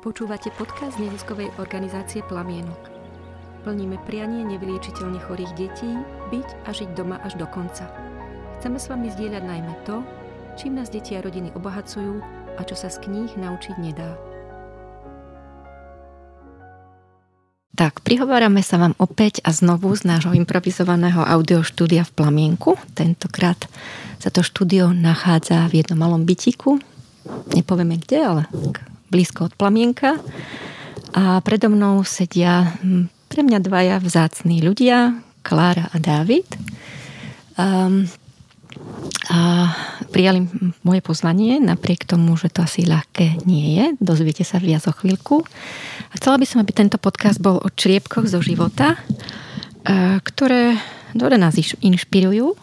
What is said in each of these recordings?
Počúvate podcast neziskovej organizácie Plamienok. Plníme prianie nevyliečiteľne chorých detí byť a žiť doma až do konca. Chceme s vami zdieľať najmä to, čím nás deti a rodiny obohacujú a čo sa z kníh naučiť nedá. Tak, prihovárame sa vám opäť a znovu z nášho improvizovaného audioštúdia v Plamienku. Tentokrát sa to štúdio nachádza v jednom malom bytiku. Nepovieme kde, ale blízko od plamienka. A predo mnou sedia hm, pre mňa dvaja vzácní ľudia, Klára a Dávid. Um, a prijali moje pozvanie, napriek tomu, že to asi ľahké nie je. Dozviete sa viac o chvíľku. A chcela by som, aby tento podcast bol o čriepkoch zo života, ktoré, ktoré nás inšpirujú.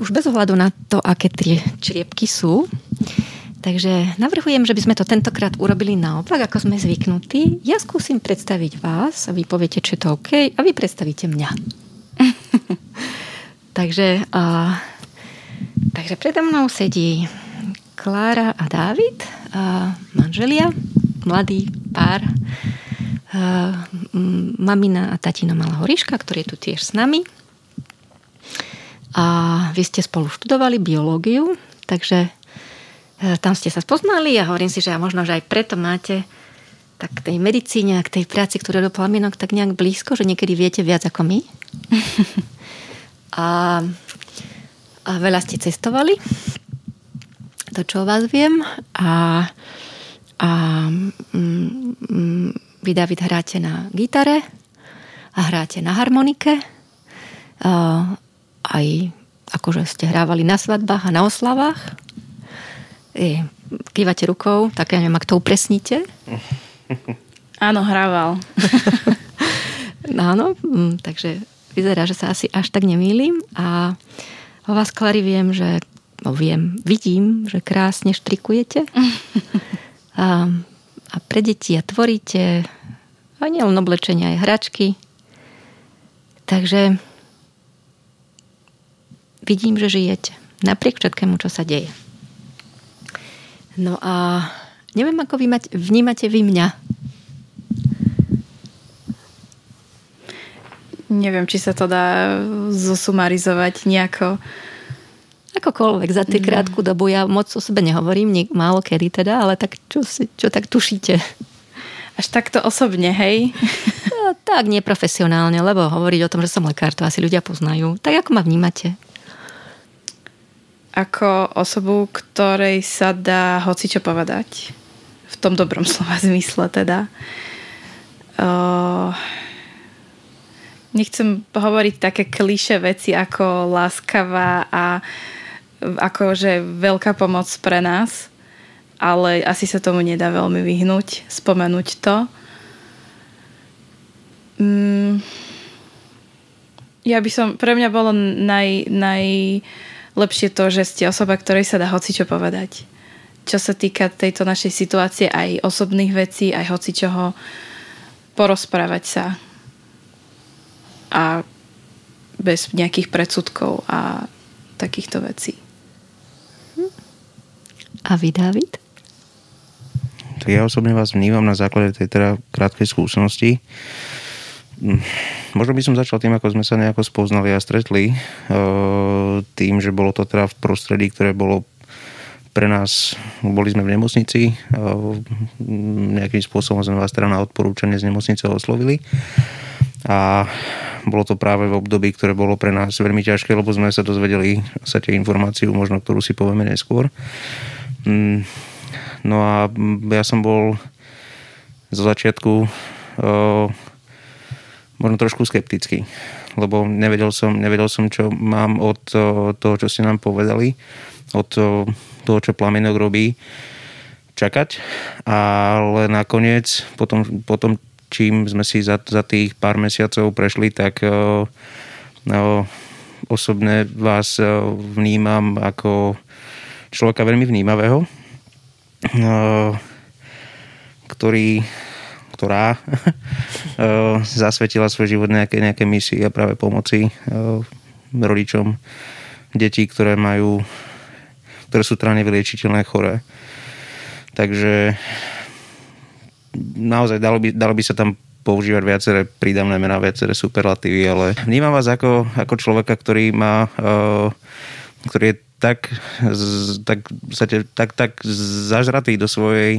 Už bez ohľadu na to, aké tie čriepky sú. Takže navrhujem, že by sme to tentokrát urobili naopak, ako sme zvyknutí. Ja skúsim predstaviť vás a vy poviete, či je to OK a vy predstavíte mňa. takže, a, takže predo mnou sedí Klára a Dávid, a manželia, mladý pár, a, mamina a tatino Malá Horiška, ktorý je tu tiež s nami. A vy ste spolu študovali biológiu, takže tam ste sa spoznali a hovorím si, že možno, že aj preto máte tak tej medicíne a k tej práci, ktorú do plamienok tak nejak blízko, že niekedy viete viac ako my. a, a veľa ste cestovali. To, čo o vás viem. A, a mm, vy, David, hráte na gitare a hráte na harmonike. A, aj akože ste hrávali na svadbách a na oslavách E, kývate rukou, tak ja neviem, ak to upresníte. Áno, hrával. Áno, mm, takže vyzerá, že sa asi až tak nemýlim a o vás, Klary, viem, že no viem, vidím, že krásne štrikujete a, a pre deti a tvoríte a nielen oblečenia, aj hračky. Takže vidím, že žijete napriek všetkému, čo sa deje. No a neviem, ako vy mať, vnímate vy mňa. Neviem, či sa to dá zosumarizovať nejako. Akokoľvek za tú no. krátku dobu. Ja moc o sebe nehovorím, nie, málo kedy teda, ale tak čo, si, čo tak tušíte? Až takto osobne, hej? No, tak neprofesionálne, lebo hovoriť o tom, že som lekár, to asi ľudia poznajú. Tak ako ma vnímate? Ako osobu, ktorej sa dá hocičo povedať. V tom dobrom slova zmysle teda. Uh, nechcem hovoriť také kliše veci ako láskavá a akože veľká pomoc pre nás, ale asi sa tomu nedá veľmi vyhnúť, spomenúť to. Mm, ja by som, pre mňa bolo naj, naj lepšie to, že ste osoba, ktorej sa dá hocičo povedať. Čo sa týka tejto našej situácie, aj osobných vecí, aj hocičoho, porozprávať sa a bez nejakých predsudkov a takýchto vecí. A vy, David? Ja osobne vás vnímam na základe tej teda krátkej skúsenosti Hm, možno by som začal tým, ako sme sa nejako spoznali a stretli. E, tým, že bolo to teda v prostredí, ktoré bolo pre nás, boli sme v nemocnici, e, nejakým spôsobom sme vás teda na odporúčanie z nemocnice oslovili a bolo to práve v období, ktoré bolo pre nás veľmi ťažké, lebo sme sa dozvedeli sa tie informáciu, možno ktorú si povieme neskôr. Hm, no a ja som bol zo začiatku e, možno trošku skeptický, lebo nevedel som, nevedel som čo mám od toho, čo ste nám povedali, od toho, čo plamienok robí, čakať. Ale nakoniec, potom, potom čím sme si za, za tých pár mesiacov prešli, tak no, osobne vás vnímam ako človeka veľmi vnímavého, ktorý ktorá eh, zasvetila svoj život nejaké, nejaké misie a práve pomoci eh, rodičom detí, ktoré majú ktoré sú tráne vyliečiteľné choré. Takže naozaj dalo by, dalo by sa tam používať viaceré prídavné mená, viaceré superlatívy, ale vnímam vás ako, ako človeka, ktorý má, uh, ktorý je tak, tak, tak, tak zažratý do svojej,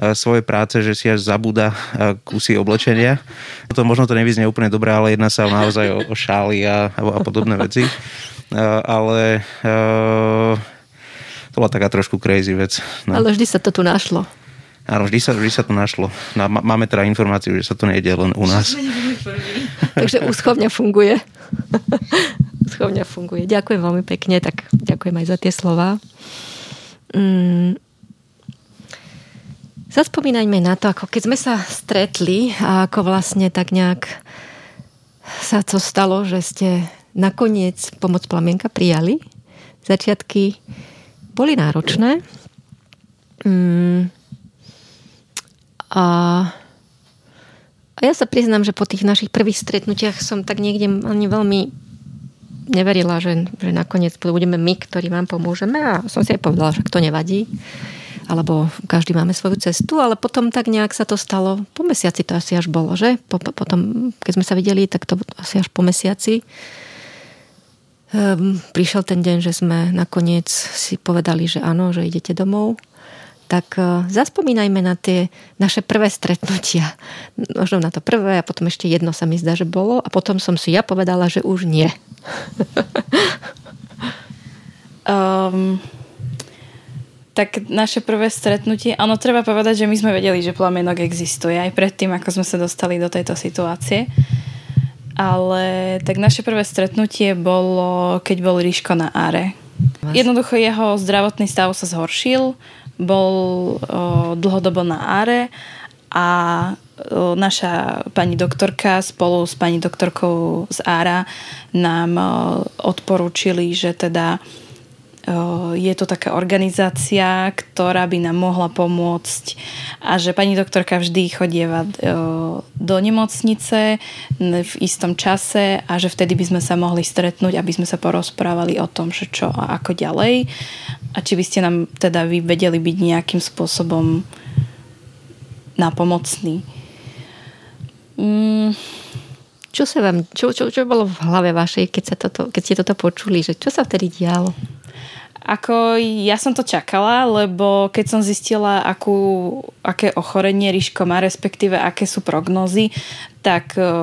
uh, svojej práce, že si až zabúda uh, kusy oblečenia. To možno to nevyznie úplne dobré, ale jedná sa naozaj o, o šály a, a podobné veci. Uh, ale to bola taká trošku crazy vec. No. Ale vždy sa to tu našlo. Áno, vždy sa, vždy sa to našlo. No, máme teda informáciu, že sa to nejde len u nás. Takže úschovňa funguje. úschovňa funguje. Ďakujem veľmi pekne, tak ďakujem aj za tie slova. Mm. Zaspomínajme na to, ako keď sme sa stretli a ako vlastne tak nejak sa to stalo, že ste nakoniec pomoc plamienka prijali. Začiatky boli náročné. Mm a, a ja sa priznám, že po tých našich prvých stretnutiach som tak niekde ani veľmi neverila, že, že nakoniec budeme my, ktorí vám pomôžeme a som si aj povedala, že to nevadí alebo každý máme svoju cestu, ale potom tak nejak sa to stalo. Po mesiaci to asi až bolo, že? Po, po, potom, keď sme sa videli, tak to asi až po mesiaci. Um, prišiel ten deň, že sme nakoniec si povedali, že áno, že idete domov tak e, zaspomínajme na tie naše prvé stretnutia. Možno na to prvé a potom ešte jedno sa mi zdá, že bolo a potom som si ja povedala, že už nie. um, tak naše prvé stretnutie, áno, treba povedať, že my sme vedeli, že plamienok existuje aj predtým, ako sme sa dostali do tejto situácie. Ale tak naše prvé stretnutie bolo, keď bol Ríško na Are. Jednoducho jeho zdravotný stav sa zhoršil, bol dlhodobo na áre a naša pani doktorka spolu s pani doktorkou z ára nám odporúčili, že teda je to taká organizácia, ktorá by nám mohla pomôcť a že pani doktorka vždy chodieva do nemocnice v istom čase a že vtedy by sme sa mohli stretnúť, aby sme sa porozprávali o tom, že čo a ako ďalej a či by ste nám teda vy vedeli byť nejakým spôsobom napomocní. Mm. Čo sa vám, čo, čo, čo bolo v hlave vašej, keď, sa toto, keď ste toto počuli, že čo sa vtedy dialo? Ako ja som to čakala, lebo keď som zistila, akú, aké ochorenie Ríško má, respektíve aké sú prognozy, tak, e,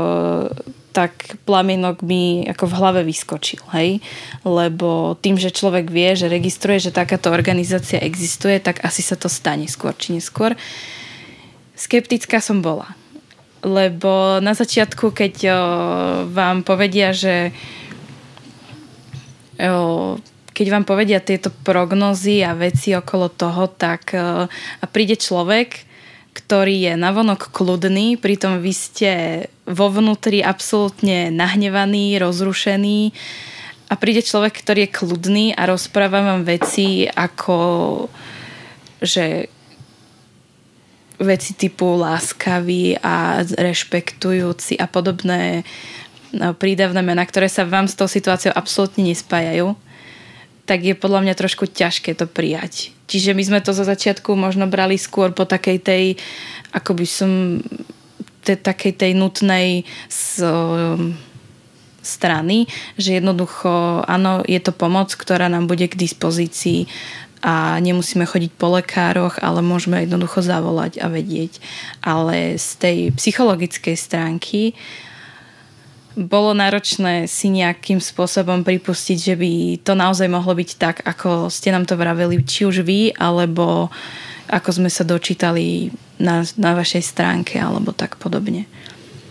tak plamienok mi ako v hlave vyskočil, hej? Lebo tým, že človek vie, že registruje, že takáto organizácia existuje, tak asi sa to stane skôr či neskôr. Skeptická som bola. Lebo na začiatku, keď o, vám povedia, že o, keď vám povedia tieto prognozy a veci okolo toho, tak e, a príde človek, ktorý je navonok kľudný, pritom vy ste vo vnútri absolútne nahnevaný, rozrušený a príde človek, ktorý je kľudný a rozpráva vám veci ako že veci typu láskavý a rešpektujúci a podobné no, prídavné mená, ktoré sa vám s tou situáciou absolútne nespájajú tak je podľa mňa trošku ťažké to prijať. Čiže my sme to za začiatku možno brali skôr po takej tej, ako by som, te, takej tej nutnej s, um, strany, že jednoducho, áno, je to pomoc, ktorá nám bude k dispozícii a nemusíme chodiť po lekároch, ale môžeme jednoducho zavolať a vedieť. Ale z tej psychologickej stránky bolo náročné si nejakým spôsobom pripustiť, že by to naozaj mohlo byť tak, ako ste nám to vraveli, či už vy, alebo ako sme sa dočítali na, na vašej stránke, alebo tak podobne.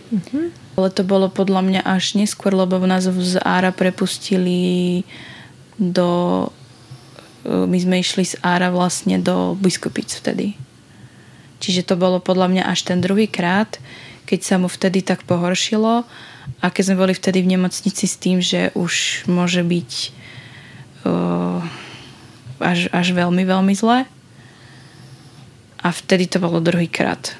Mm-hmm. Ale to bolo podľa mňa až neskôr, lebo nás z Ára prepustili do... E, my sme išli z Ára vlastne do Biskupic vtedy. Čiže to bolo podľa mňa až ten druhý krát, keď sa mu vtedy tak pohoršilo a keď sme boli vtedy v nemocnici s tým, že už môže byť uh, až, až veľmi, veľmi zle. A vtedy to bolo druhýkrát.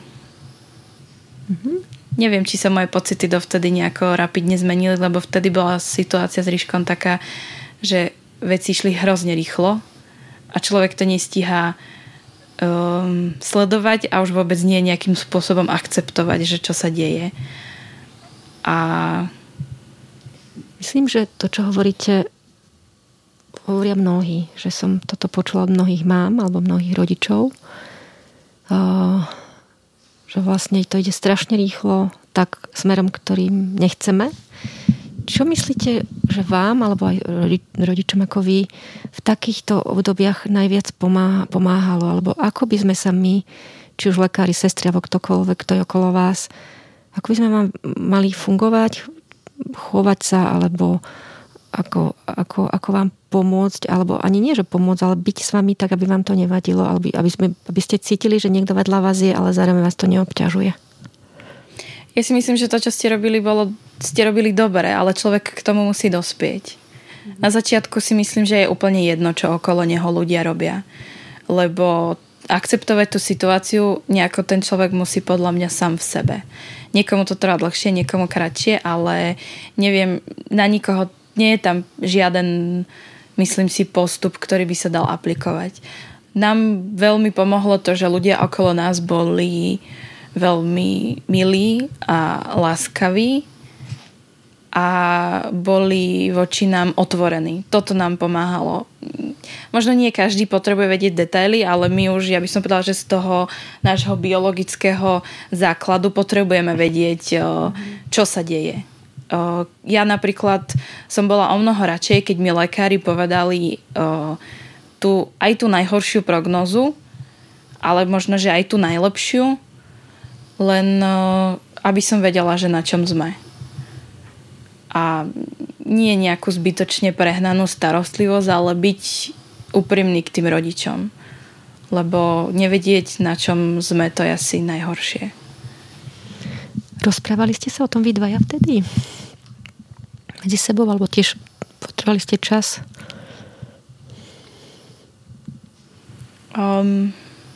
Mm-hmm. Neviem, či sa moje pocity dovtedy nejako rapidne zmenili, lebo vtedy bola situácia s Ríškom taká, že veci išli hrozne rýchlo a človek to nestíha um, sledovať a už vôbec nie nejakým spôsobom akceptovať, že čo sa deje. A Myslím, že to, čo hovoríte, hovoria mnohí, že som toto počula od mnohých mám alebo mnohých rodičov, uh, že vlastne to ide strašne rýchlo tak smerom, ktorým nechceme. Čo myslíte, že vám alebo aj rodičom ako vy v takýchto obdobiach najviac pomáha, pomáhalo? Alebo ako by sme sa my, či už lekári, sestry alebo ktokoľvek, kto je okolo vás, ako by sme mali fungovať, chovať sa, alebo ako, ako, ako vám pomôcť, alebo ani nie, že pomôcť, ale byť s vami tak, aby vám to nevadilo, aby, aby, sme, aby ste cítili, že niekto vedľa vás je, ale zároveň vás to neobťažuje. Ja si myslím, že to, čo ste robili, bolo, ste robili dobre, ale človek k tomu musí dospieť. Na začiatku si myslím, že je úplne jedno, čo okolo neho ľudia robia. Lebo akceptovať tú situáciu nejako ten človek musí podľa mňa sám v sebe. Niekomu to trvá dlhšie, niekomu kratšie, ale neviem, na nikoho nie je tam žiaden, myslím si, postup, ktorý by sa dal aplikovať. Nám veľmi pomohlo to, že ľudia okolo nás boli veľmi milí a láskaví a boli voči nám otvorení. Toto nám pomáhalo. Možno nie každý potrebuje vedieť detaily, ale my už, ja by som povedala, že z toho nášho biologického základu potrebujeme vedieť, čo sa deje. Ja napríklad som bola o mnoho radšej, keď mi lekári povedali tú, aj tú najhoršiu prognozu, ale možno, že aj tú najlepšiu, len aby som vedela, že na čom sme a nie nejakú zbytočne prehnanú starostlivosť, ale byť úprimný k tým rodičom. Lebo nevedieť, na čom sme, to je asi najhoršie. Rozprávali ste sa o tom vy dvaja vtedy? Medzi sebou, alebo tiež potrebovali ste čas? Um,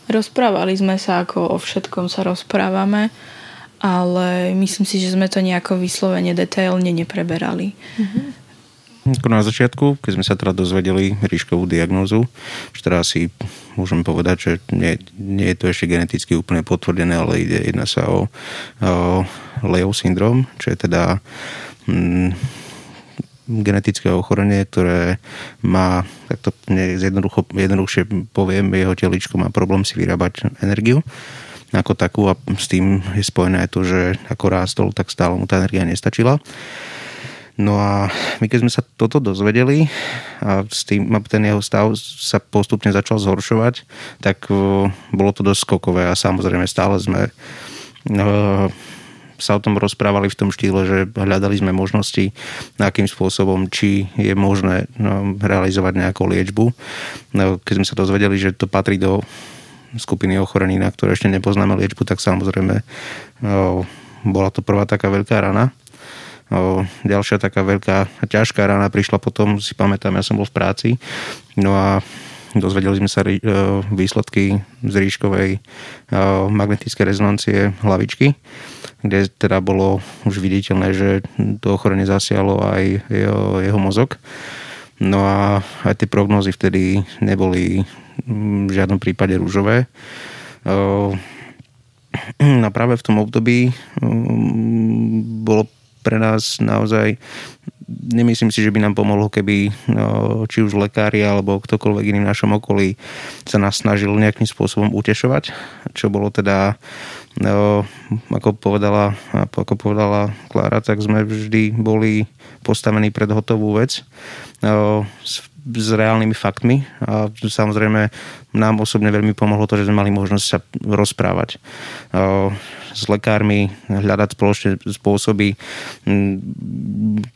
rozprávali sme sa, ako o všetkom sa rozprávame ale myslím si, že sme to nejako vyslovene detailne nepreberali. Mm-hmm. Na začiatku, keď sme sa teda dozvedeli ríškovú diagnózu, že teda si môžem povedať, že nie, nie je to ešte geneticky úplne potvrdené, ale ide, jedná sa o, o Leo syndrom, čo je teda mm, genetické ochorenie, ktoré má, tak to jednoduchšie poviem, jeho teličko má problém si vyrábať energiu ako takú a s tým je spojené aj to, že ako rástol, tak stále mu tá energia nestačila. No a my keď sme sa toto dozvedeli a s tým ten jeho stav sa postupne začal zhoršovať, tak bolo to dosť skokové a samozrejme stále sme sa o tom rozprávali v tom štýle, že hľadali sme možnosti, akým spôsobom, či je možné no, realizovať nejakú liečbu. No, keď sme sa dozvedeli, že to patrí do skupiny ochorení, na ktoré ešte nepoznáme liečbu, tak samozrejme bola to prvá taká veľká rana. Ďalšia taká veľká ťažká rana prišla potom, si pamätám, ja som bol v práci, no a dozvedeli sme sa výsledky z ríškovej magnetickej rezonancie hlavičky, kde teda bolo už viditeľné, že to ochorenie zasialo aj jeho, mozog. No a aj tie prognózy vtedy neboli v žiadnom prípade rúžové. A práve v tom období bolo pre nás naozaj nemyslím si, že by nám pomohlo, keby či už lekári alebo ktokoľvek iný v našom okolí sa nás snažil nejakým spôsobom utešovať, čo bolo teda ako povedala, ako povedala Klára, tak sme vždy boli postavení pred hotovú vec s reálnymi faktmi a samozrejme nám osobne veľmi pomohlo to, že sme mali možnosť sa rozprávať s lekármi, hľadať spoločne spôsoby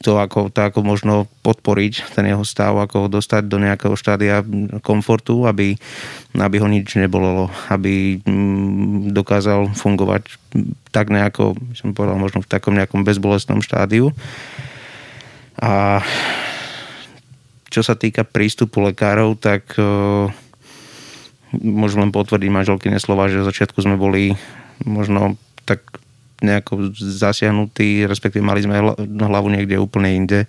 to ako, to, ako možno podporiť ten jeho stav, ako ho dostať do nejakého štádia komfortu, aby, aby ho nič nebolelo, aby dokázal fungovať tak nejako, som povedal, možno v takom nejakom bezbolestnom štádiu. A čo sa týka prístupu lekárov, tak uh, môžem len potvrdiť manželkyne slova, že v začiatku sme boli možno tak nejako zasiahnutí, respektíve mali sme hlavu niekde úplne inde,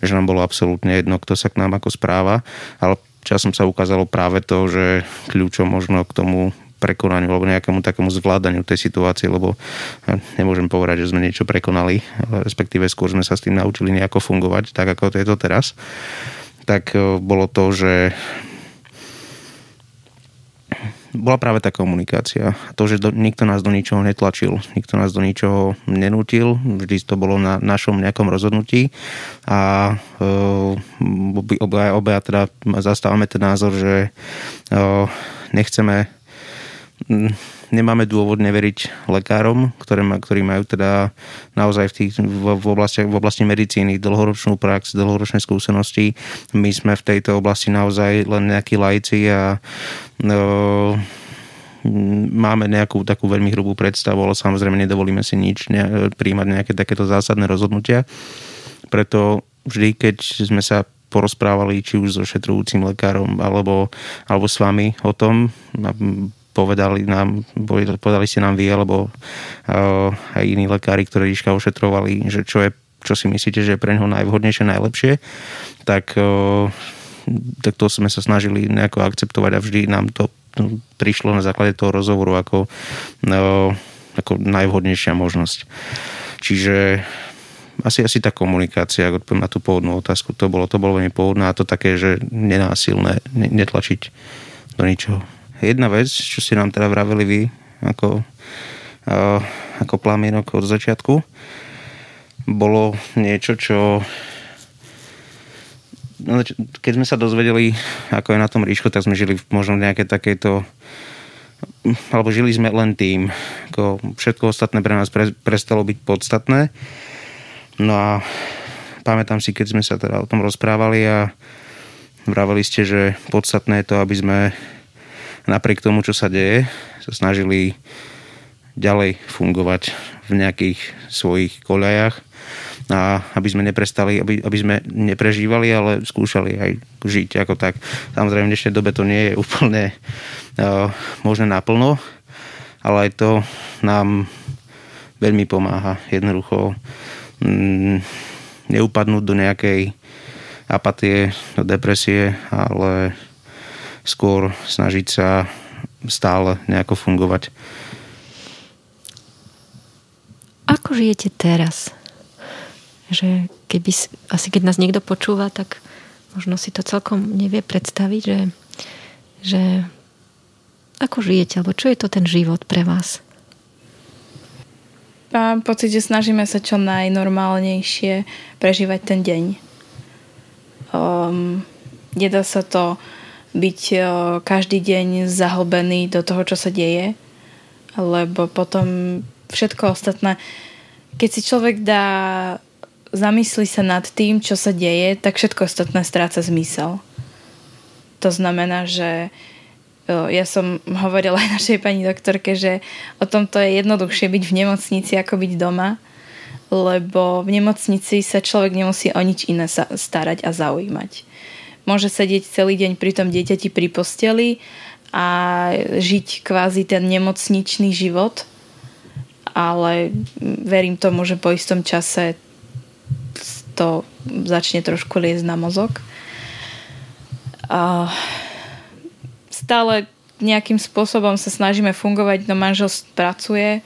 že nám bolo absolútne jedno, kto sa k nám ako správa, ale časom sa ukázalo práve to, že kľúčom možno k tomu prekonaniu alebo nejakému takému zvládaniu tej situácie, lebo nemôžem povedať, že sme niečo prekonali, respektíve skôr sme sa s tým naučili nejako fungovať, tak ako to je to teraz. Tak bolo to, že bola práve tá komunikácia. To, že do, nikto nás do ničoho netlačil, nikto nás do ničoho nenútil, vždy to bolo na našom nejakom rozhodnutí a uh, obaja, obaja teda zastávame ten názor, že uh, nechceme nemáme dôvod neveriť lekárom, ktoré, ktorí majú teda naozaj v, tých, v, v, oblasti, v oblasti medicíny dlhoročnú prax, dlhoročné skúsenosti. My sme v tejto oblasti naozaj len nejakí lajci a no, máme nejakú takú veľmi hrubú predstavu, ale samozrejme nedovolíme si nič, ne, príjmať nejaké takéto zásadné rozhodnutia. Preto vždy, keď sme sa porozprávali či už so šetrujúcim lekárom alebo, alebo s vami o tom, povedali nám, povedali ste nám vy, alebo uh, aj iní lekári, ktorí Ježiška ošetrovali, že čo, je, čo si myslíte, že je pre neho najvhodnejšie, najlepšie, tak, uh, tak to sme sa snažili nejako akceptovať a vždy nám to prišlo na základe toho rozhovoru ako, uh, ako najvhodnejšia možnosť. Čiže asi, asi tá komunikácia, ako na tú pôvodnú otázku, to bolo, to bolo veľmi pôvodné a to také, že nenásilné, netlačiť do ničoho jedna vec, čo ste nám teda vraveli vy ako, uh, ako plamienok od začiatku, bolo niečo, čo no, keď sme sa dozvedeli, ako je na tom ríško, tak sme žili možno v nejakej takejto alebo žili sme len tým. Ako všetko ostatné pre nás pre, prestalo byť podstatné. No a pamätám si, keď sme sa teda o tom rozprávali a vraveli ste, že podstatné je to, aby sme napriek tomu, čo sa deje, sa snažili ďalej fungovať v nejakých svojich koľajach a aby sme neprestali, aby, aby sme neprežívali, ale skúšali aj žiť ako tak. Samozrejme v dnešnej dobe to nie je úplne uh, možné naplno, ale aj to nám veľmi pomáha jednoducho mm, neupadnúť do nejakej apatie, do depresie, ale skôr snažiť sa stále nejako fungovať. Ako žijete teraz? Že keby, asi keď nás niekto počúva, tak možno si to celkom nevie predstaviť, že, že ako žijete, alebo čo je to ten život pre vás? Mám pocit, že snažíme sa čo najnormálnejšie prežívať ten deň. Um, nedá sa to byť každý deň zahlbený do toho, čo sa deje, lebo potom všetko ostatné, keď si človek dá zamyslí sa nad tým, čo sa deje, tak všetko ostatné stráca zmysel. To znamená, že ja som hovorila aj našej pani doktorke, že o tomto je jednoduchšie byť v nemocnici ako byť doma, lebo v nemocnici sa človek nemusí o nič iné starať a zaujímať môže sedieť celý deň pri tom dieťati pri posteli a žiť kvázi ten nemocničný život, ale verím tomu, že po istom čase to začne trošku liezť na mozog. A stále nejakým spôsobom sa snažíme fungovať, no manžel pracuje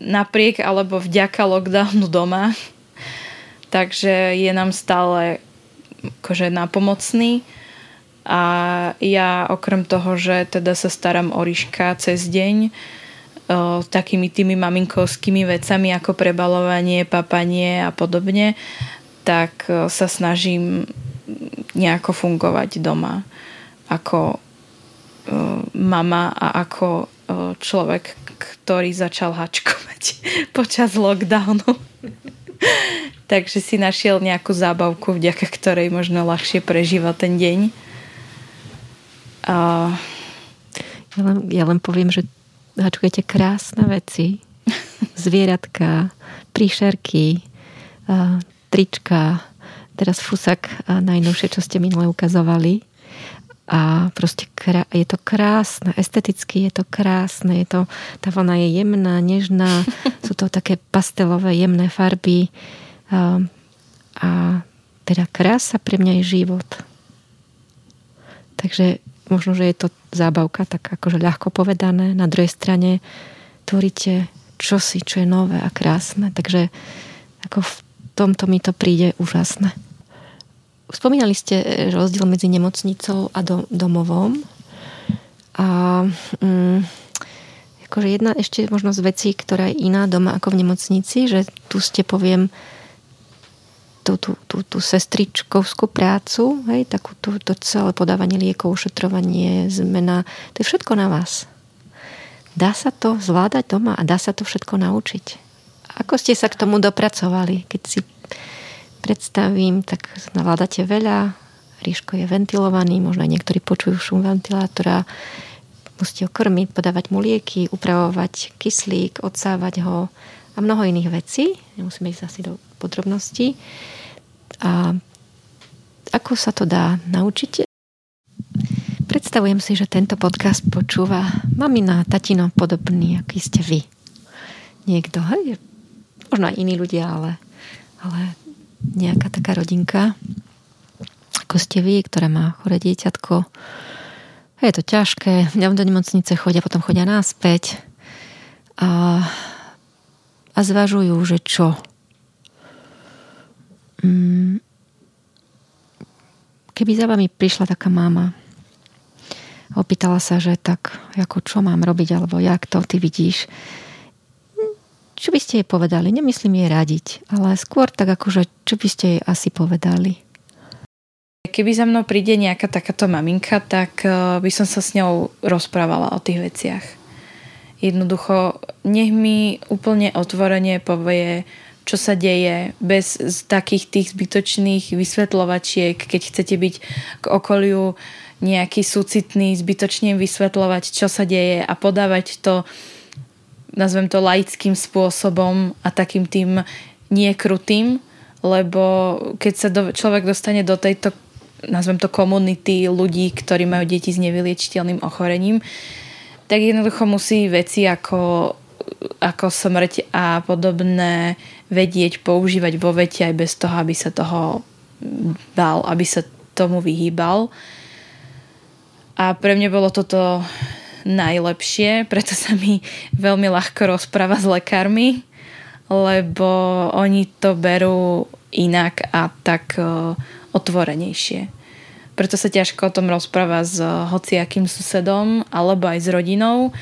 napriek alebo vďaka lockdownu doma. Takže je nám stále akože napomocný a ja okrem toho, že teda sa starám o Ríška cez deň, o, takými tými maminkovskými vecami ako prebalovanie, papanie a podobne, tak sa snažím nejako fungovať doma ako mama a ako človek, ktorý začal hačkovať počas lockdownu. Takže si našiel nejakú zábavku, vďaka ktorej možno ľahšie prežíva ten deň. A... Ja, len, ja len poviem, že hačkujete krásne veci. Zvieratka, príšerky, trička, teraz fusak najnovšie, čo ste minule ukazovali. A proste je to krásne, esteticky je to krásne, je to, tá vlna je jemná, nežná, sú to také pastelové, jemné farby a, a teda krása pre mňa je život. Takže možno, že je to zábavka, tak akože ľahko povedané. Na druhej strane tvoríte čosi, čo je nové a krásne. Takže ako v tomto mi to príde úžasné. Spomínali ste rozdiel medzi nemocnicou a domovom. A mm, akože jedna ešte možno z vecí, ktorá je iná doma ako v nemocnici, že tu ste poviem tú, tú, tú, tú sestričkovskú prácu, hej, takú tú, to celé podávanie liekov, ušetrovanie, zmena, to je všetko na vás. Dá sa to zvládať doma a dá sa to všetko naučiť. Ako ste sa k tomu dopracovali? Keď si predstavím, tak navládate veľa, Ríško je ventilovaný, možno aj niektorí počujú šum ventilátora, musíte ho krmiť, podávať mu lieky, upravovať kyslík, odsávať ho a mnoho iných vecí. Nemusíme ísť asi do podrobností. A ako sa to dá naučiť? Predstavujem si, že tento podcast počúva mamina, tatino podobný, aký ste vy. Niekto, hej, možno aj iní ľudia, ale, ale nejaká taká rodinka, ako ste vy, ktorá má chore dieťatko. Je to ťažké, do nemocnice chodia, potom chodia náspäť a, a zvažujú, že čo. Keby za vami prišla taká mama opýtala sa, že tak, ako čo mám robiť, alebo jak to ty vidíš, čo by ste jej povedali? Nemyslím jej radiť, ale skôr tak akože, čo by ste jej asi povedali? Keby za mnou príde nejaká takáto maminka, tak eh, by som sa s ňou rozprávala o tých veciach. Jednoducho, nech mi úplne otvorene povie, čo sa deje, bez takých tých zbytočných vysvetľovačiek, keď chcete byť k okoliu nejaký súcitný, zbytočne vysvetľovať, čo sa deje a podávať to, nazvem to laickým spôsobom a takým tým niekrutým, lebo keď sa do, človek dostane do tejto, nazvem to komunity ľudí, ktorí majú deti s nevyliečiteľným ochorením, tak jednoducho musí veci ako ako smrť a podobné vedieť používať vo vete aj bez toho, aby sa toho bal, aby sa tomu vyhýbal. A pre mňa bolo toto najlepšie, preto sa mi veľmi ľahko rozpráva s lekármi, lebo oni to berú inak a tak e, otvorenejšie. Preto sa ťažko o tom rozpráva s hociakým susedom alebo aj s rodinou,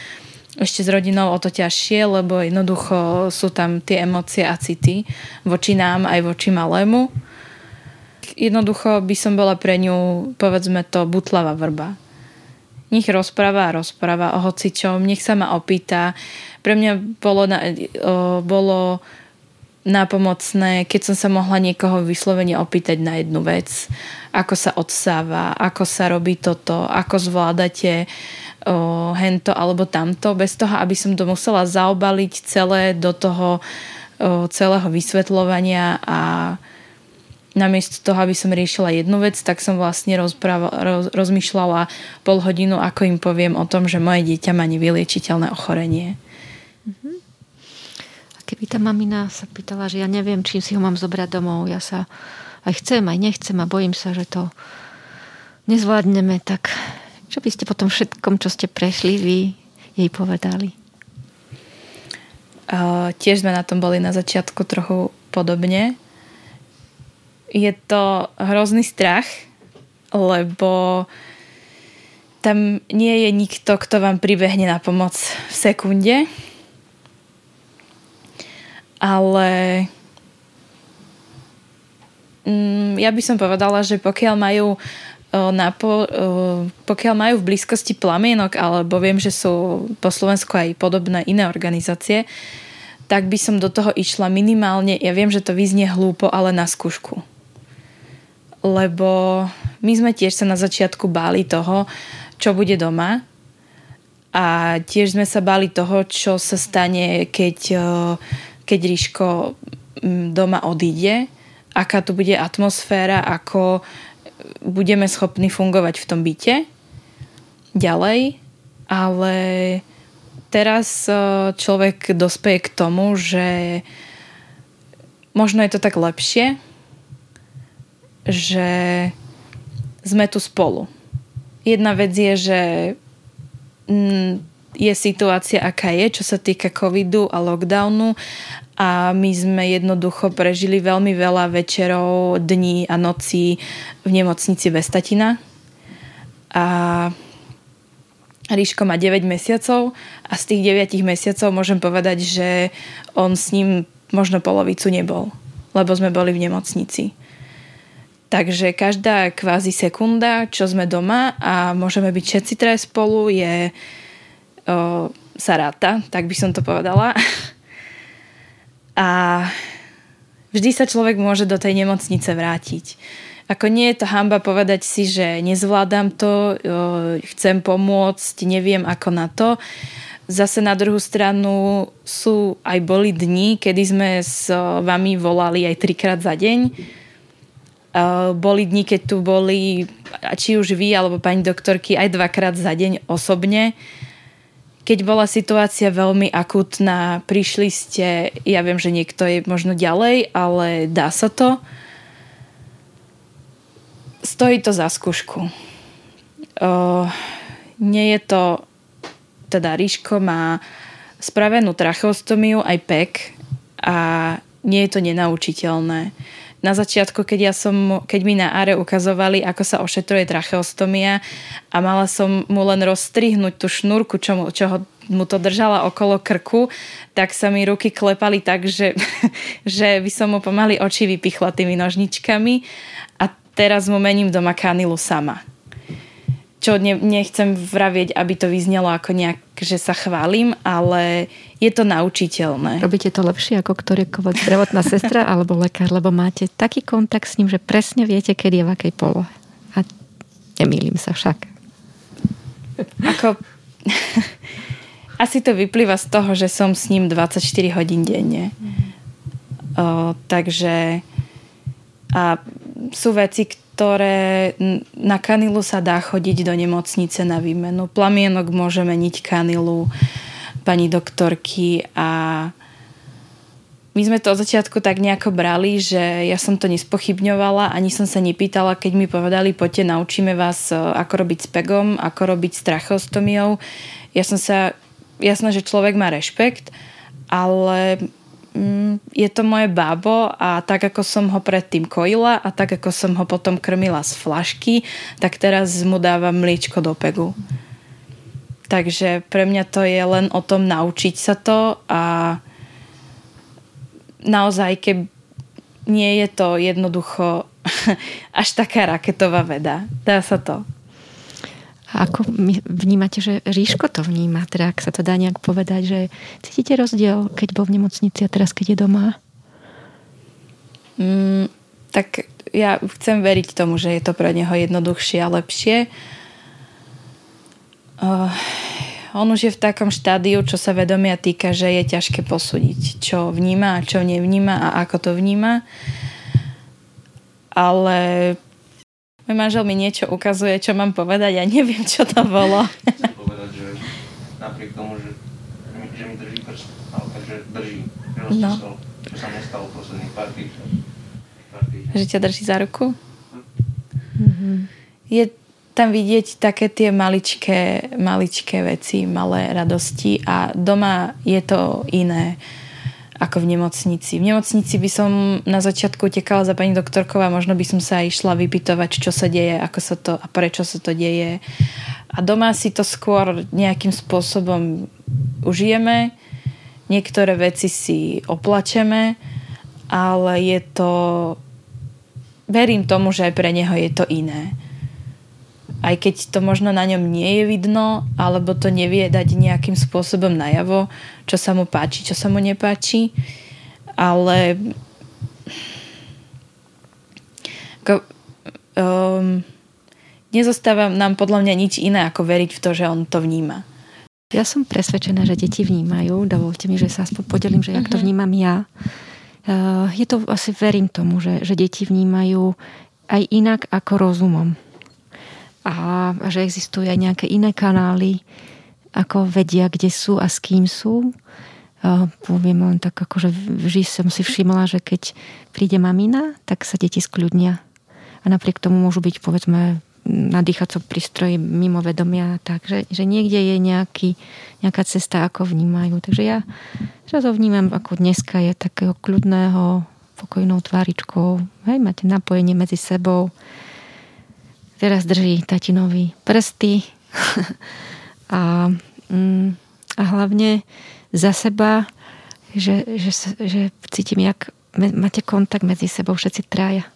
ešte s rodinou o to ťažšie, lebo jednoducho sú tam tie emócie a city voči nám aj voči malému. Jednoducho by som bola pre ňu, povedzme to, butlava vrba. Nech rozpráva a rozpráva o hocičom, nech sa ma opýta. Pre mňa bolo, na, o, bolo nápomocné, keď som sa mohla niekoho vyslovene opýtať na jednu vec. Ako sa odsáva, ako sa robí toto, ako zvládate o, hento alebo tamto, bez toho, aby som to musela zaobaliť celé do toho o, celého vysvetľovania a namiesto toho, aby som riešila jednu vec, tak som vlastne rozpráva, roz, rozmýšľala pol hodinu, ako im poviem o tom, že moje dieťa má nevyliečiteľné ochorenie. Mm-hmm. A keby tá mamina sa pýtala, že ja neviem, čím si ho mám zobrať domov, ja sa aj chcem, aj nechcem a bojím sa, že to nezvládneme, tak čo by ste po tom všetkom, čo ste prešli, vy jej povedali? Uh, tiež sme na tom boli na začiatku trochu podobne. Je to hrozný strach, lebo tam nie je nikto, kto vám pribehne na pomoc v sekunde. Ale mm, ja by som povedala, že pokiaľ majú na po, pokiaľ majú v blízkosti plamienok, alebo viem, že sú po Slovensku aj podobné iné organizácie, tak by som do toho išla minimálne, ja viem, že to vyznie hlúpo, ale na skúšku. Lebo my sme tiež sa na začiatku báli toho, čo bude doma a tiež sme sa báli toho, čo sa stane, keď, keď Ríško doma odíde, aká tu bude atmosféra, ako budeme schopní fungovať v tom byte ďalej, ale teraz e, človek dospeje k tomu, že možno je to tak lepšie, že sme tu spolu. jedna vec je, že mm, je situácia, aká je, čo sa týka covidu a lockdownu a my sme jednoducho prežili veľmi veľa večerov, dní a nocí v nemocnici Vestatina. A Ríško má 9 mesiacov a z tých 9 mesiacov môžem povedať, že on s ním možno polovicu nebol, lebo sme boli v nemocnici. Takže každá kvázi sekunda, čo sme doma a môžeme byť všetci traje spolu, je o, sa ráta, tak by som to povedala. A vždy sa človek môže do tej nemocnice vrátiť. Ako nie je to hamba povedať si, že nezvládam to, chcem pomôcť, neviem ako na to. Zase na druhú stranu sú aj boli dni, kedy sme s vami volali aj trikrát za deň. Boli dni, keď tu boli, či už vy alebo pani doktorky, aj dvakrát za deň osobne keď bola situácia veľmi akutná, prišli ste, ja viem, že niekto je možno ďalej, ale dá sa to. Stojí to za skúšku. Uh, nie je to, teda Ríško má spravenú tracheostomiu aj PEK a nie je to nenaučiteľné na začiatku, keď, ja som, keď mi na áre ukazovali, ako sa ošetruje tracheostomia a mala som mu len rozstrihnúť tú šnúrku, čo mu, čo ho, mu to držala okolo krku, tak sa mi ruky klepali tak, že, že by som mu pomaly oči vypichla tými nožničkami a teraz mu mením doma kanilu sama čo ne, nechcem vravieť, aby to vyznelo ako nejak, že sa chválim, ale je to naučiteľné. Robíte to lepšie ako ktorýkoľvek zdravotná sestra alebo lekár, lebo máte taký kontakt s ním, že presne viete, kedy je v akej polohe. A nemýlim sa však. Ako... Asi to vyplýva z toho, že som s ním 24 hodín denne. O, takže a sú veci, ktoré na kanilu sa dá chodiť do nemocnice na výmenu. Plamienok môže meniť kanilu pani doktorky a my sme to od začiatku tak nejako brali, že ja som to nespochybňovala, ani som sa nepýtala, keď mi povedali, poďte, naučíme vás, e, ako robiť s pegom, ako robiť s trachostomiou. Ja som sa, jasné, že človek má rešpekt, ale je to moje bábo a tak ako som ho predtým kojila a tak ako som ho potom krmila z flašky, tak teraz mu dávam mliečko do pegu. Takže pre mňa to je len o tom naučiť sa to a naozaj, keď nie je to jednoducho až taká raketová veda. Dá sa to. Ako vnímate, že Ríško to vníma? Teda ak sa to dá nejak povedať, že cítite rozdiel, keď bol v nemocnici a teraz, keď je doma? Mm, tak ja chcem veriť tomu, že je to pre neho jednoduchšie a lepšie. Uh, on už je v takom štádiu, čo sa vedomia týka, že je ťažké posúdiť, čo vníma a čo nevníma a ako to vníma. Ale môj manžel mi niečo ukazuje, čo mám povedať a neviem, čo to bolo. Chcem povedať, že napriek tomu, že, že mi drží prst, ale takže drží, že no. čo sa nestalo posledných pár týždňov. Že ťa drží za ruku? Mm-hmm. Je tam vidieť také tie maličké, maličké veci, malé radosti a doma je to iné ako v nemocnici. V nemocnici by som na začiatku utekala za pani doktorkou a možno by som sa išla vypytovať, čo sa deje, ako sa to a prečo sa to deje. A doma si to skôr nejakým spôsobom užijeme, niektoré veci si oplačeme, ale je to... Verím tomu, že aj pre neho je to iné aj keď to možno na ňom nie je vidno, alebo to nevie dať nejakým spôsobom najavo, čo sa mu páči, čo sa mu nepáči. Ale ako, um, nezostáva nám podľa mňa nič iné, ako veriť v to, že on to vníma. Ja som presvedčená, že deti vnímajú. Dovolte mi, že sa aspoň podelím, že jak to mhm. vnímam ja. Uh, je to, asi verím tomu, že, že deti vnímajú aj inak ako rozumom a že existujú aj nejaké iné kanály, ako vedia, kde sú a s kým sú. Poviem len tak, že vždy som si všimla, že keď príde mamina, tak sa deti skľudnia. A napriek tomu môžu byť, povedzme, nadýchacom prístroji mimo vedomia, takže že niekde je nejaký, nejaká cesta, ako vnímajú. Takže ja to vnímam, ako dneska je takého kľudného, pokojnou tváričkou. Hej, máte napojenie medzi sebou. Teraz drží tatinový prsty. a, mm, a hlavne za seba, že, že, že cítim, jak máte kontakt medzi sebou všetci traja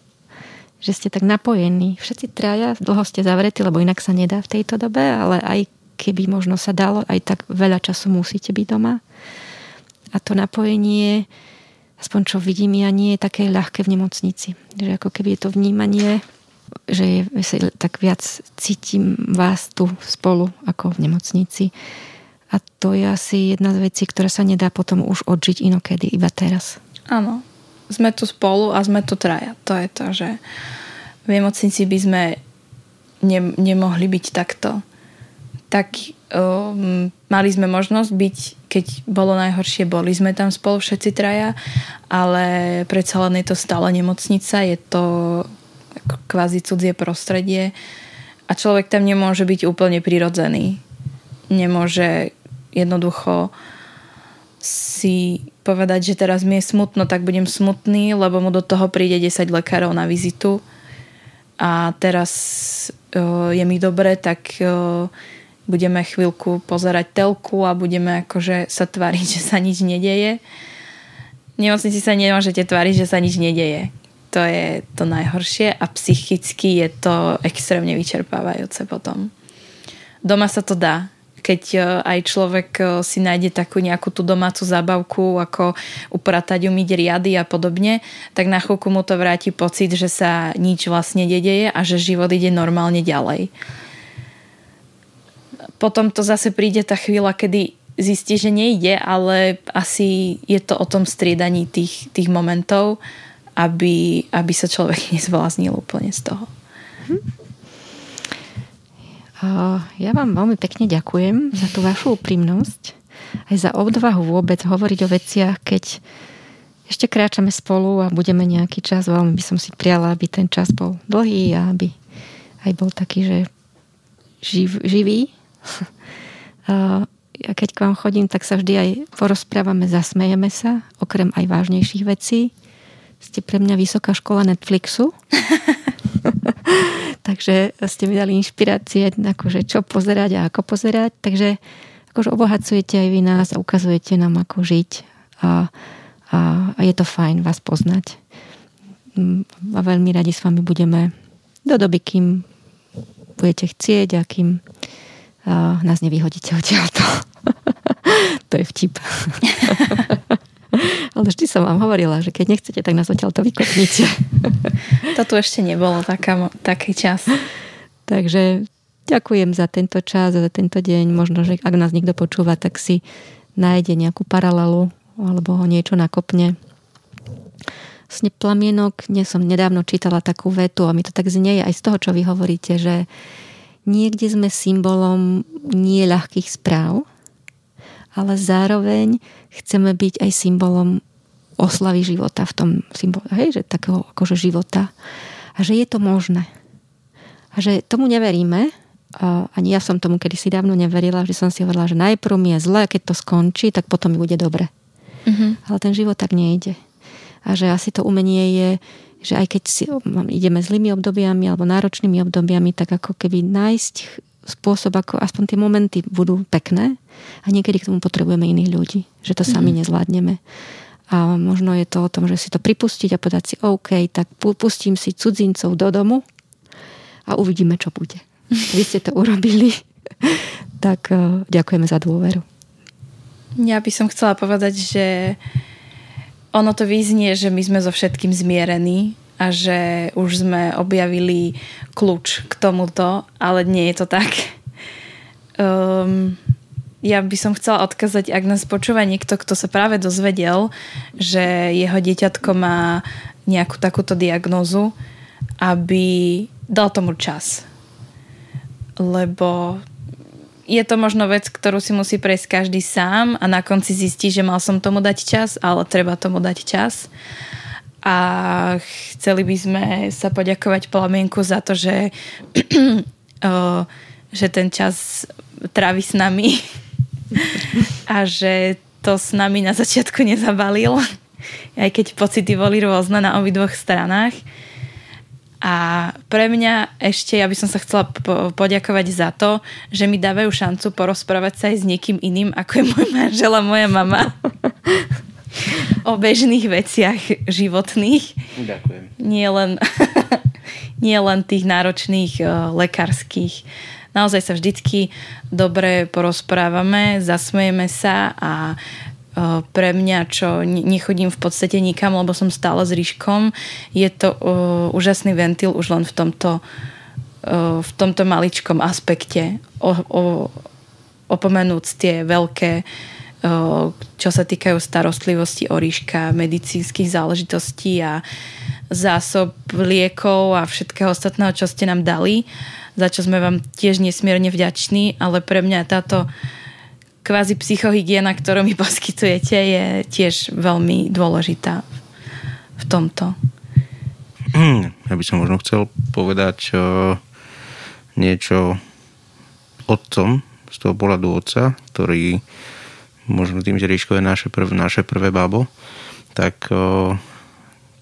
že ste tak napojení. Všetci traja, dlho ste zavretí, lebo inak sa nedá v tejto dobe, ale aj keby možno sa dalo, aj tak veľa času musíte byť doma. A to napojenie, aspoň čo vidím ja, nie je také ľahké v nemocnici. Že ako keby je to vnímanie, že je, tak viac cítim vás tu spolu ako v nemocnici. A to je asi jedna z vecí, ktorá sa nedá potom už odžiť inokedy, iba teraz. Áno, sme tu spolu a sme tu traja. To je to, že v nemocnici by sme ne, nemohli byť takto. Tak um, mali sme možnosť byť, keď bolo najhoršie, boli sme tam spolu všetci traja, ale predsa len je to stále nemocnica, je to kvázi cudzie prostredie a človek tam nemôže byť úplne prirodzený. Nemôže jednoducho si povedať, že teraz mi je smutno, tak budem smutný, lebo mu do toho príde 10 lekárov na vizitu a teraz uh, je mi dobre, tak uh, budeme chvíľku pozerať telku a budeme akože sa tváriť, že sa nič nedeje. V nemocnici sa nemôžete tváriť, že sa nič nedeje. To je to najhoršie a psychicky je to extrémne vyčerpávajúce potom. Doma sa to dá, keď e, aj človek e, si nájde takú nejakú tú domácu zábavku, ako upratať, umyť riady a podobne, tak na chvíľku mu to vráti pocit, že sa nič vlastne nedeje a že život ide normálne ďalej. Potom to zase príde tá chvíľa, kedy zistí, že nejde, ale asi je to o tom striedaní tých, tých momentov, aby, aby sa človek nezvláznil úplne z toho. Hm. Ja vám veľmi pekne ďakujem za tú vašu úprimnosť, aj za odvahu vôbec hovoriť o veciach, keď ešte kráčame spolu a budeme nejaký čas. Veľmi by som si priala, aby ten čas bol dlhý a aby aj bol taký, že živ, živý. A keď k vám chodím, tak sa vždy aj porozprávame, zasmejeme sa, okrem aj vážnejších vecí. Ste pre mňa vysoká škola Netflixu. Takže ste mi dali inšpirácie, akože čo pozerať a ako pozerať. Takže akože obohacujete aj vy nás a ukazujete nám, ako žiť. A, a, a je to fajn vás poznať. Mm, a veľmi radi s vami budeme do doby, kým budete chcieť a kým a nás nevyhodíte odtiaľto. to je vtip. Ale vždy som vám hovorila, že keď nechcete, tak nás odtiaľ to vykopnite. to tu ešte nebolo taká, taký čas. Takže ďakujem za tento čas, za tento deň. Možno, že ak nás niekto počúva, tak si nájde nejakú paralelu alebo ho niečo nakopne. Vlastne plamienok, nie som nedávno čítala takú vetu a mi to tak znieje aj z toho, čo vy hovoríte, že niekde sme symbolom nie ľahkých správ, ale zároveň chceme byť aj symbolom oslavy života v tom symbole, hej, že takého akože života. A že je to možné. A že tomu neveríme, a ani ja som tomu kedysi dávno neverila, že som si hovorila, že najprv mi je zle, keď to skončí, tak potom mi bude dobre. Mm-hmm. Ale ten život tak nejde. A že asi to umenie je, že aj keď si, ideme zlými obdobiami alebo náročnými obdobiami, tak ako keby nájsť spôsob, ako aspoň tie momenty budú pekné a niekedy k tomu potrebujeme iných ľudí, že to sami mm-hmm. nezvládneme. A možno je to o tom, že si to pripustiť a povedať si, OK, tak pustím si cudzincov do domu a uvidíme, čo bude. Vy ste to urobili, tak uh, ďakujeme za dôveru. Ja by som chcela povedať, že ono to vyznie, že my sme so všetkým zmierení a že už sme objavili kľúč k tomuto, ale nie je to tak. Um, ja by som chcela odkázať, ak nás počúva niekto, kto sa práve dozvedel, že jeho dieťatko má nejakú takúto diagnózu, aby dal tomu čas. Lebo je to možno vec, ktorú si musí prejsť každý sám a na konci zistí, že mal som tomu dať čas, ale treba tomu dať čas. A chceli by sme sa poďakovať Plamienku za to, že, že ten čas trávi s nami a že to s nami na začiatku nezabalil, aj keď pocity boli rôzne na obidvoch stranách. A pre mňa ešte, ja by som sa chcela poďakovať za to, že mi dávajú šancu porozprávať sa aj s niekým iným, ako je môj manžel a moja mama. o bežných veciach životných. Ďakujem. Nie len, nie len tých náročných uh, lekárskych. Naozaj sa vždycky dobre porozprávame, zasmejeme sa a pre mňa, čo nechodím v podstate nikam, lebo som stále s Ríškom, je to uh, úžasný ventil už len v tomto, v tomto maličkom aspekte. O, o, opomenúc tie veľké uh, čo sa týkajú starostlivosti o ríška, medicínskych záležitostí a zásob liekov a všetkého ostatného, čo ste nám dali, za čo sme vám tiež nesmierne vďační, ale pre mňa táto kvázi psychohygiena, ktorú mi poskytujete, je tiež veľmi dôležitá v tomto. Hmm, ja by som možno chcel povedať uh, niečo otcom z toho pohľadu otca, ktorý možno tým, že Ríško je naše prvé, naše prvé babo, tak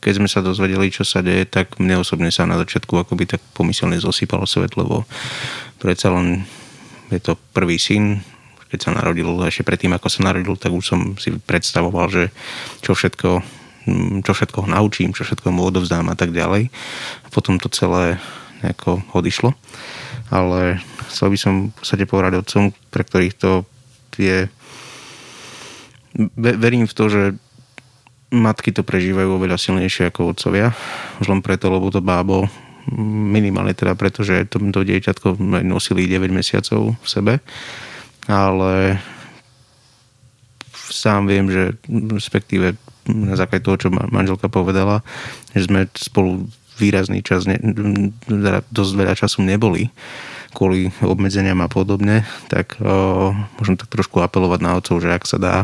keď sme sa dozvedeli, čo sa deje, tak mne osobne sa na začiatku akoby tak pomyselne zosypalo svet, lebo predsa len je to prvý syn, keď sa narodil, ešte predtým, ako sa narodil, tak už som si predstavoval, že čo všetko, čo všetko ho naučím, čo všetko mu odovzdám a tak ďalej. A potom to celé nejako odišlo. Ale chcel by som v podstate povedať otcom, pre ktorých to je... Verím v to, že matky to prežívajú oveľa silnejšie ako otcovia. Už len preto, lebo to bábo minimálne teda preto, že to, to dieťatko nosili 9 mesiacov v sebe ale sám viem, že respektíve na základe toho, čo manželka povedala, že sme spolu výrazný čas, ne, teda dosť veľa času neboli kvôli obmedzeniam a podobne, tak o, môžem tak trošku apelovať na otcov, že ak sa dá,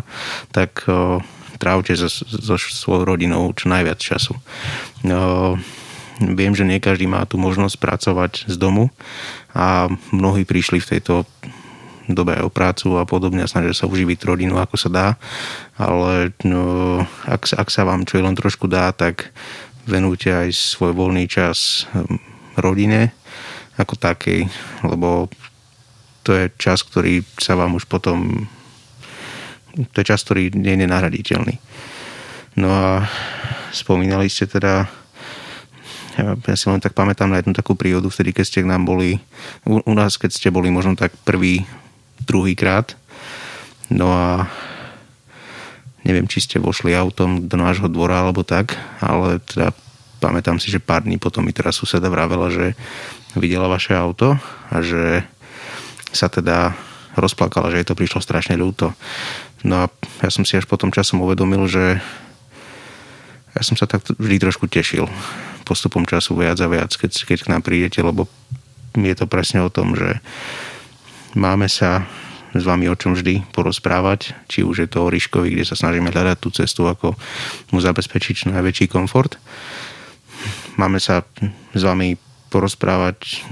tak o, trávte so, so svojou rodinou čo najviac času. O, viem, že nie každý má tú možnosť pracovať z domu a mnohí prišli v tejto dobe aj o prácu a podobne a snažia sa uživiť rodinu ako sa dá, ale no, ak, ak sa vám čo len trošku dá, tak venujte aj svoj voľný čas rodine ako takej, lebo to je čas, ktorý sa vám už potom to je čas, ktorý je nenahraditeľný. No a spomínali ste teda ja, si len tak pamätám na jednu takú prírodu, vtedy, keď ste k nám boli, u, u nás, keď ste boli možno tak prvý druhýkrát. No a neviem, či ste vošli autom do nášho dvora alebo tak, ale teda pamätám si, že pár dní potom mi teraz suseda vravela, že videla vaše auto a že sa teda rozplakala, že jej to prišlo strašne ľúto. No a ja som si až potom časom uvedomil, že ja som sa tak vždy trošku tešil postupom času viac a viac, keď, keď k nám prídete, lebo je to presne o tom, že Máme sa s vami o čom vždy porozprávať, či už je to o Ríškovi, kde sa snažíme hľadať tú cestu, ako mu zabezpečiť najväčší komfort. Máme sa s vami porozprávať,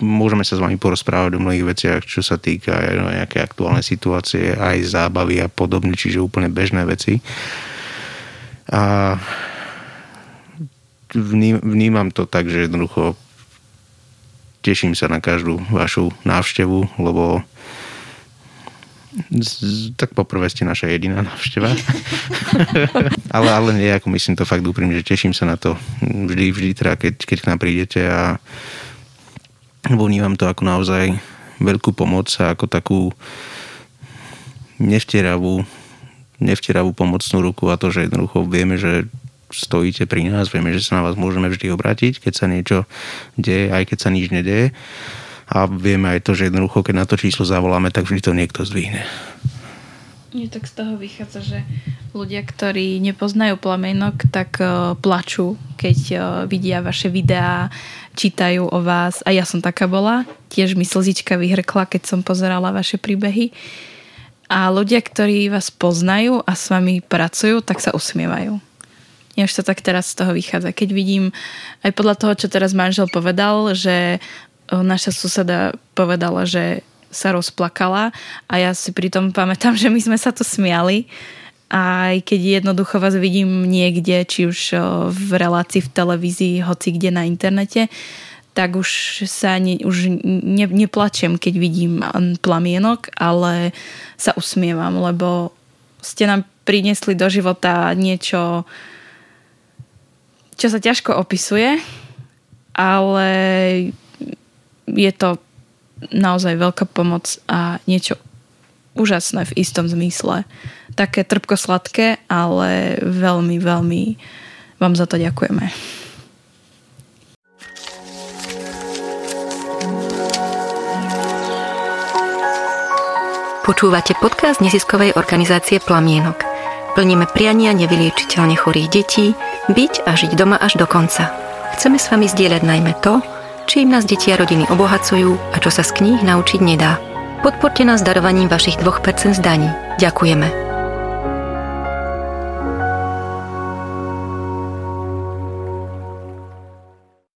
môžeme sa s vami porozprávať o mnohých veciach, čo sa týka nejaké aktuálne situácie, aj zábavy a podobne, čiže úplne bežné veci. A vnímam to tak, že jednoducho teším sa na každú vašu návštevu, lebo tak poprvé ste naša jediná návšteva. ale, ale nie, ako myslím to fakt úprimne, že teším sa na to vždy, vždy teda, keď, keď k nám prídete a vnímam to ako naozaj veľkú pomoc a ako takú nevtieravú nevtieravú pomocnú ruku a to, že jednoducho vieme, že stojíte pri nás, vieme, že sa na vás môžeme vždy obrátiť, keď sa niečo deje, aj keď sa nič nedeje. A vieme aj to, že jednoducho, keď na to číslo zavoláme, tak vždy to niekto zdvihne. Nie, tak z toho vychádza, že ľudia, ktorí nepoznajú plamenok, tak uh, plačú, keď uh, vidia vaše videá, čítajú o vás. A ja som taká bola. Tiež mi slzička vyhrkla, keď som pozerala vaše príbehy. A ľudia, ktorí vás poznajú a s vami pracujú, tak sa usmievajú Mne už to tak teraz z toho vychádza. Keď vidím, aj podľa toho, čo teraz manžel povedal, že naša suseda povedala, že sa rozplakala a ja si pritom pamätám, že my sme sa tu smiali. Aj keď jednoducho vás vidím niekde, či už v relácii v televízii, hoci kde na internete, tak už sa ne, už ne, neplačem, keď vidím plamienok, ale sa usmievam, lebo ste nám priniesli do života niečo, čo sa ťažko opisuje, ale je to naozaj veľká pomoc a niečo úžasné v istom zmysle. Také trpko-sladké, ale veľmi, veľmi vám za to ďakujeme. Počúvate podcast neziskovej organizácie Plamienok. Plníme priania nevyliečiteľne chorých detí, byť a žiť doma až do konca. Chceme s vami zdieľať najmä to, čím nás deti a rodiny obohacujú a čo sa z kníh naučiť nedá. Podporte nás darovaním vašich 2% zdaní. Ďakujeme.